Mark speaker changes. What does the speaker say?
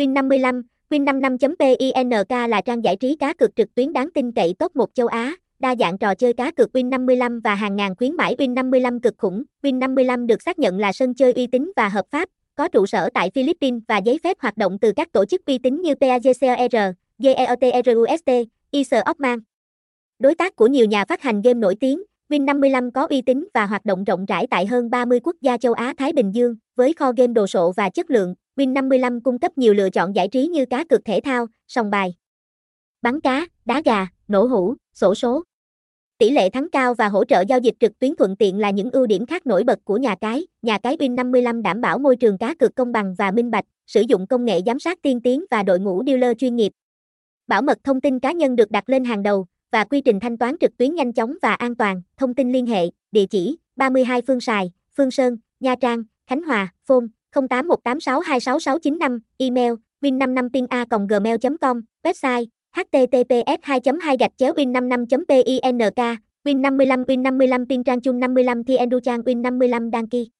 Speaker 1: Win55, Win55.pink là trang giải trí cá cược trực tuyến đáng tin cậy top 1 châu Á, đa dạng trò chơi cá cược Win55 và hàng ngàn khuyến mãi Win55 cực khủng. Win55 được xác nhận là sân chơi uy tín và hợp pháp, có trụ sở tại Philippines và giấy phép hoạt động từ các tổ chức uy tín như PAGCOR, GEOTRUST, ISO Ockman. Đối tác của nhiều nhà phát hành game nổi tiếng, Win55 có uy tín và hoạt động rộng rãi tại hơn 30 quốc gia châu Á Thái Bình Dương, với kho game đồ sộ và chất lượng. Win55 cung cấp nhiều lựa chọn giải trí như cá cược thể thao, sòng bài, bắn cá, đá gà, nổ hũ, sổ số. Tỷ lệ thắng cao và hỗ trợ giao dịch trực tuyến thuận tiện là những ưu điểm khác nổi bật của nhà cái. Nhà cái Win55 đảm bảo môi trường cá cược công bằng và minh bạch, sử dụng công nghệ giám sát tiên tiến và đội ngũ dealer chuyên nghiệp. Bảo mật thông tin cá nhân được đặt lên hàng đầu và quy trình thanh toán trực tuyến nhanh chóng và an toàn. Thông tin liên hệ, địa chỉ 32 Phương Sài, Phương Sơn, Nha Trang, Khánh Hòa, phone 0818626695, email win55pina.gmail.com, website https 2 2 gạch chéo win 55 pink win 55 win 55 pin trang chung 55 thi endu trang win 55 đăng ký.